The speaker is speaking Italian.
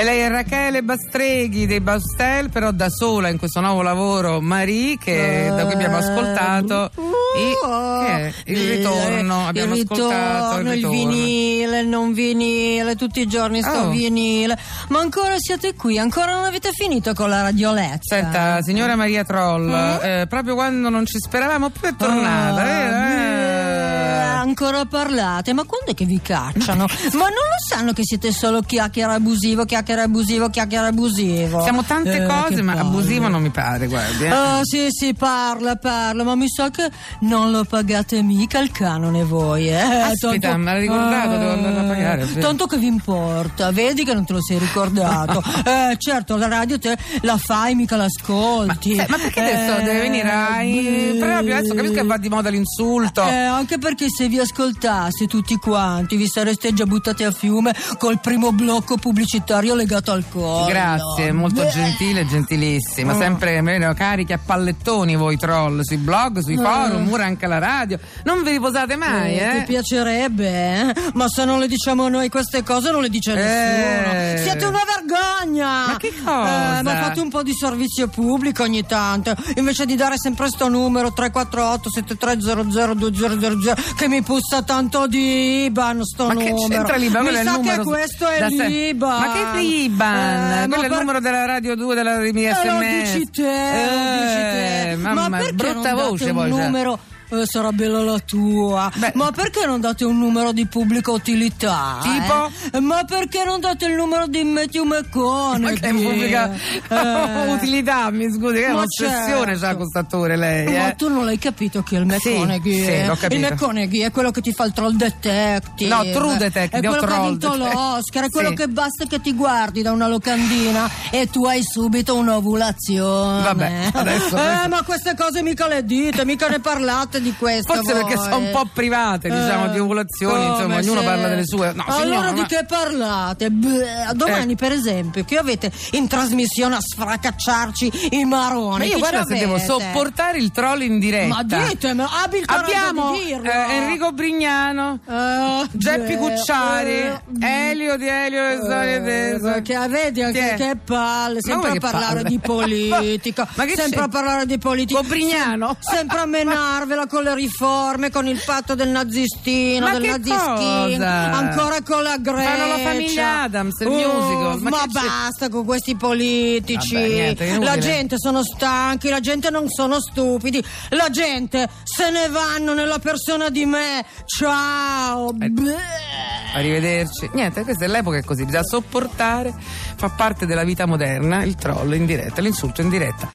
E lei è Rachele Bastreghi dei Baustel, però da sola in questo nuovo lavoro Marie, che da cui abbiamo ascoltato i- che è? il ritorno. Abbiamo il ascoltato ritorno, il il ritorno. vinile, il non vinile, tutti i giorni sto Oh. vinile. Ma ancora siete qui, ancora non avete finito con la radioletta. Senta, signora Maria Troll, Mm? eh, proprio quando non ci speravamo più è tornata. Beh, Eh. Ancora parlate, ma quando è che vi cacciano? ma non lo sanno che siete solo chiacchiere abusivo, chiacchiere abusivo, chiacchiere abusivo? Siamo tante Eh, cose, ma palle. abusivo non mi pare, guardi. eh. Ah, sì, sì, parla, parla, ma mi sa che non lo pagate mica il canone voi, eh? Aspetta, me l'ha ricordato, devo andare a pagare, sì. Tanto che vi importa, vedi che non te lo sei ricordato. eh, certo, la radio te la fai, mica l'ascolti. Eh, ma perché adesso Eh, deve venire ai... proprio adesso capisco che va di moda l'insulto. Eh, anche perché se vi ascoltaste tutti quanti vi sareste già buttati a fiume col primo blocco pubblicitario legato al collo. Grazie, molto Beh. gentile, gentilissima. Sempre meno carichi a pallettoni voi troll sui blog, sui forum, ora anche alla radio. Non vi riposate mai, Eh, Ti eh? piacerebbe, eh? Ma se non le diciamo noi queste cose non le dice Eh. nessuno. Siete una vergogna! Ma che cosa? Eh, ma fate un po' di servizio pubblico ogni tanto. Invece di dare sempre sto numero 348 7300 2000 che mi puzza tanto di IBAN sto Ma che numero. c'entra l'Iban? Mi sa numero che questo è l'IBAN. Ma che l'Iban? Eh, Quello è il numero della Radio 2 della Eh, lo SMS. dici te, lo dici te. Eh, mamma, ma perché brutta non voce un poi. cioè. Eh, sarà bella la tua. Beh. Ma perché non date un numero di pubblica utilità? Tipo? eh? Ma perché non date il numero di Matthew McConaughey? Ma che pubblica Eh. utilità, mi scusi, che è un'ossessione certo. c'ha questo attore lei, Ma eh? tu non l'hai capito chi è il Sì, McConaughey? sì, l'ho capito. Il McConaughey è quello che ti fa il troll detective. No, True Detective, È quello che ha vinto l'Oscar, è quello Sì. che basta che ti guardi da una locandina e tu hai subito un'ovulazione. Vabbè, adesso- Eh, adesso- ma queste cose mica le dite, mica ne parlate di questo. Forse perché voi. sono un po' private, diciamo, Eh, di ovulazioni, insomma, ognuno se- parla delle sue. No, allora signora, di ma- che parlate? Beh, domani, Eh. per esempio, che avete in trasmissione a sfracacciarci i maroni. Ma io guarda se devo avete? sopportare il troll in diretta. Ma ditemelo, abbi il Abbiamo di dirlo. eh, Enrico Brignano, Eh, Geppi beh, Cucciari, eh, Elio di Elio e tese. eh, che vedi anche che palle, sempre a parlare palle? di politica, Ma che sempre c'è? a parlare di politica, Brignano? Sem- sempre a menarvela con le riforme, con il patto del nazistino, Ma del nazischino, ancora con la Grecia. Fanno la famiglia Adams, il Oh, musical. Ma Ma, che c'è? basta con questi politici. Vabbè, niente, la gente sono stanchi, la gente non sono stupidi, la gente se ne vanno nella persona di me. Ciao. Eh. Arrivederci. Niente, questa è l'epoca è così, bisogna sopportare, fa parte della vita moderna il troll in diretta, l'insulto in diretta.